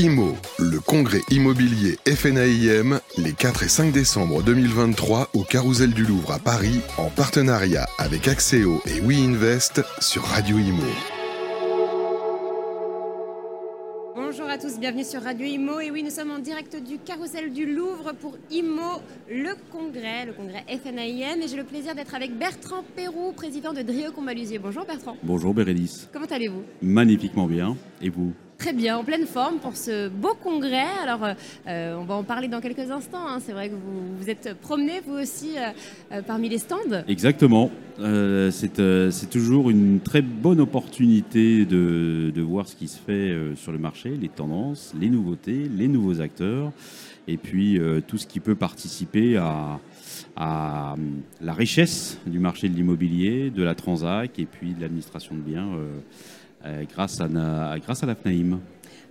IMO, le congrès immobilier FNAIM, les 4 et 5 décembre 2023 au Carousel du Louvre à Paris, en partenariat avec Axéo et WeInvest sur Radio Imo. Bonjour à tous, bienvenue sur Radio Imo. Et oui, nous sommes en direct du Carousel du Louvre pour Imo, le congrès, le congrès FNAIM. Et j'ai le plaisir d'être avec Bertrand Perrou, président de Drio Combalusier. Bonjour Bertrand. Bonjour Bérénice. Comment allez-vous? Magnifiquement bien. Et vous? Très bien, en pleine forme pour ce beau congrès. Alors, euh, on va en parler dans quelques instants. hein. C'est vrai que vous vous êtes promené, vous aussi, euh, euh, parmi les stands. Exactement. Euh, c'est euh, toujours une très bonne opportunité de, de voir ce qui se fait euh, sur le marché, les tendances, les nouveautés, les nouveaux acteurs, et puis euh, tout ce qui peut participer à, à la richesse du marché de l'immobilier, de la transac, et puis de l'administration de biens euh, euh, grâce, à, na- grâce à la FNAIM.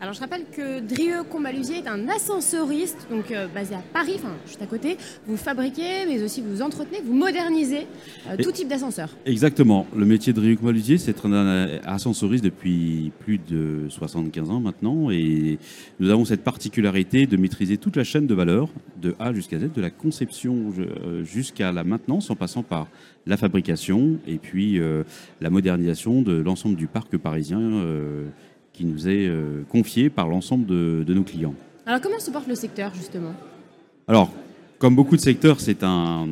Alors, je rappelle que Drieux Combalusier est un ascensoriste, donc euh, basé à Paris, enfin, juste à côté. Vous fabriquez, mais aussi vous entretenez, vous modernisez euh, tout type d'ascenseur. Exactement. Le métier de Riuc Malusier, c'est être un ascensoriste depuis plus de 75 ans maintenant. Et nous avons cette particularité de maîtriser toute la chaîne de valeur, de A jusqu'à Z, de la conception euh, jusqu'à la maintenance, en passant par la fabrication et puis euh, la modernisation de l'ensemble du parc parisien euh, qui nous est euh, confié par l'ensemble de, de nos clients. Alors, comment se porte le secteur, justement? Alors, comme beaucoup de secteurs, c'est un,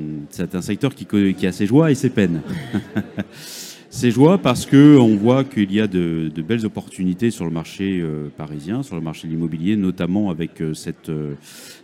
un secteur qui, qui a ses joies et ses peines. ses joies parce que on voit qu'il y a de, belles opportunités sur le marché euh, parisien, sur le marché de l'immobilier, notamment avec euh, euh,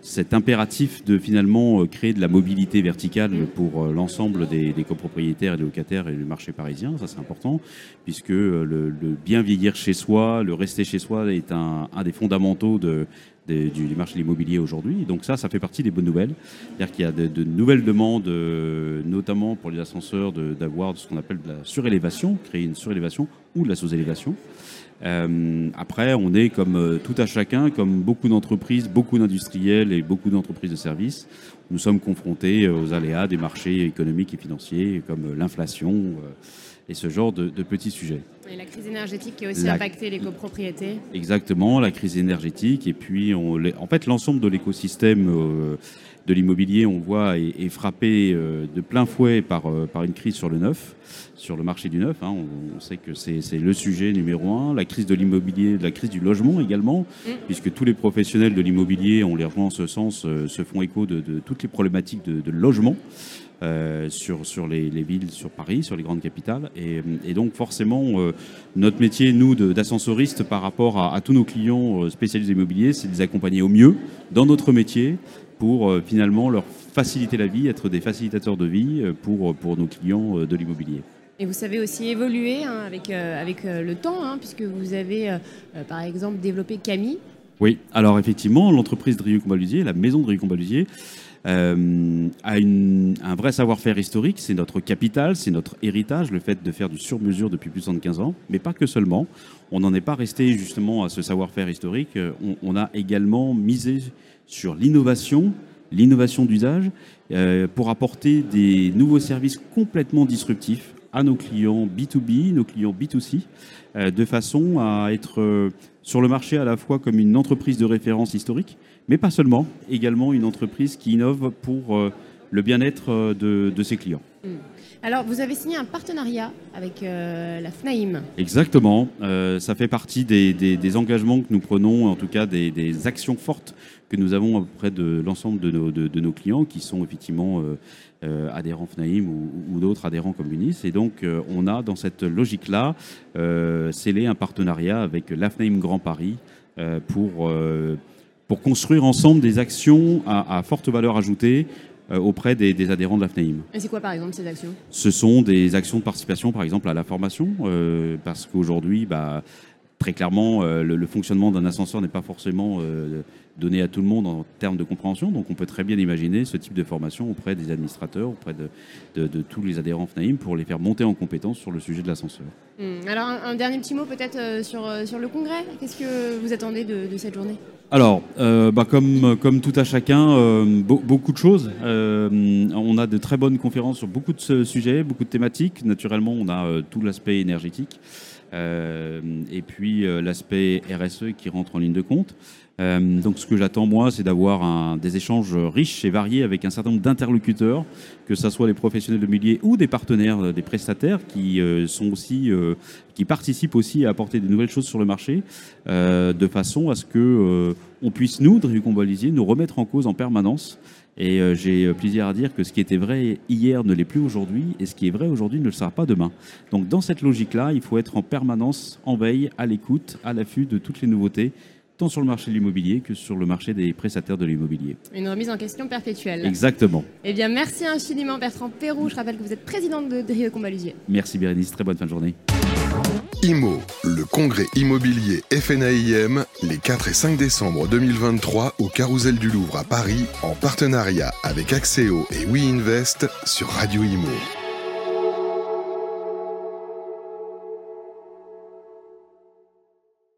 cet impératif de finalement créer de la mobilité verticale pour l'ensemble des, copropriétaires et des locataires et du marché parisien. Ça, c'est important, puisque le, le bien vieillir chez soi, le rester chez soi est un des fondamentaux de, des- du, marché de l'immobilier aujourd'hui. Donc ça, ça fait partie des bonnes nouvelles. C'est-à-dire qu'il y a de, nouvelles demandes, euh, notamment pour les ascenseurs, d'avoir ce qu'on appelle de la surélévation, créer une surélévation ou de la sous-élévation. Euh, après, on est comme euh, tout à chacun, comme beaucoup d'entreprises, beaucoup d'industriels et beaucoup d'entreprises de services. Nous sommes confrontés aux aléas des marchés économiques et financiers, comme l'inflation et ce genre de petits sujets. Et la crise énergétique qui a aussi La- impacté les copropriétés. Exactement, la crise énergétique et puis on, en fait l'ensemble de l'écosystème euh, de l'immobilier, on voit, est, est frappé euh, de plein fouet par, euh, par une crise sur le neuf, sur le marché du neuf. hein. On, on sait que c'est le sujet numéro un. La crise de l'immobilier, la crise du logement également, puisque tous les professionnels de l'immobilier, on les rejoint en ce sens, se font écho de, de toutes les problématiques de, de logement. Euh, sur, sur les, les villes, sur Paris, sur les grandes capitales. Et, et donc forcément, euh, notre métier, nous, de- d'ascensoriste, par rapport à, à tous nos clients euh, spécialisés immobiliers, c'est de les accompagner au mieux dans notre métier pour euh, finalement leur faciliter la vie, être des facilitateurs de vie euh, pour, pour nos clients euh, de l'immobilier. Et vous savez aussi évoluer hein, avec, euh, avec euh, le temps, hein, puisque vous avez, euh, euh, par exemple, développé Camille. Oui, alors effectivement, l'entreprise Drieux-Combalusier, la maison de Drieux-Combalusier, euh, a une- un vrai savoir-faire historique. C'est notre capital, c'est notre héritage, le fait de faire du sur-mesure depuis plus de 75 ans, mais pas que seulement. On n'en est pas resté justement à ce savoir-faire historique. Euh, On, a également misé sur l'innovation, l'innovation d'usage, euh, pour apporter des nouveaux services complètement disruptifs à nos clients B2B, nos clients B2C, euh, de façon à être euh, sur le marché à la fois comme une entreprise de référence historique, mais pas seulement, également une entreprise qui innove pour euh, le bien-être de, de ses clients. Alors, vous avez signé un partenariat avec euh, la FNAIM. Exactement, euh, ça fait partie des, engagements que nous prenons, en tout cas des, actions fortes que nous avons auprès de l'ensemble de nos, clients qui sont effectivement euh, adhérents FNAIM ou, d'autres adhérents comme Unis. Et donc, on a dans cette logique-là scellé un partenariat avec la FNAIM Grand Paris pour, construire ensemble des actions à, forte valeur ajoutée auprès des, des adhérents de la FNAIM. Et c'est quoi, par exemple, ces actions? Ce sont des actions de participation, par exemple, à la formation, euh, parce qu'aujourd'hui, bah, très clairement, euh, le, le fonctionnement d'un ascenseur n'est pas forcément euh, donné à tout le monde en termes de compréhension. Donc, on peut très bien imaginer ce type de formation auprès des administrateurs, auprès de, de- de tous les adhérents FNAIM, pour les faire monter en compétence sur le sujet de l'ascenseur. Hmm, Alors, un, un dernier petit mot peut-être euh, sur, euh, sur le congrès. Qu'est-ce que vous attendez de, de cette journée? Alors, euh, bah, comme, tout à chacun, euh, beau- beaucoup de choses. Euh, on a de très bonnes conférences sur beaucoup de sujets, beaucoup de thématiques. Naturellement, on a tout l'aspect énergétique. Et puis l'aspect RSE qui rentre en ligne de compte. Euh, donc ce que j'attends moi, c'est d'avoir des échanges riches et variés avec un certain nombre d'interlocuteurs, que ce soit les professionnels de milieu ou des partenaires, euh, des prestataires qui euh, sont aussi, qui participent aussi à apporter des nouvelles choses sur le marché, de façon à ce que on puisse nous, Balisier, nous remettre en cause en permanence. Et j'ai plaisir à dire que ce qui était vrai hier ne l'est plus aujourd'hui, et ce qui est vrai aujourd'hui ne le sera pas demain. Donc dans cette logique-là, il faut être en permanence en veille, à l'écoute, à l'affût de toutes les nouveautés tant sur le marché de l'immobilier que sur le marché des prestataires de l'immobilier. Une remise en question perpétuelle. Exactement. Eh bien, merci infiniment Bertrand Perrou. Je rappelle que vous êtes président de Drieux Combalusier. Merci Bérénice, très bonne fin de journée. IMO, le congrès immobilier FNAIM, les 4 et 5 décembre 2023 au Carousel du Louvre à Paris, en partenariat avec Axéo et WeInvest sur Radio IMO.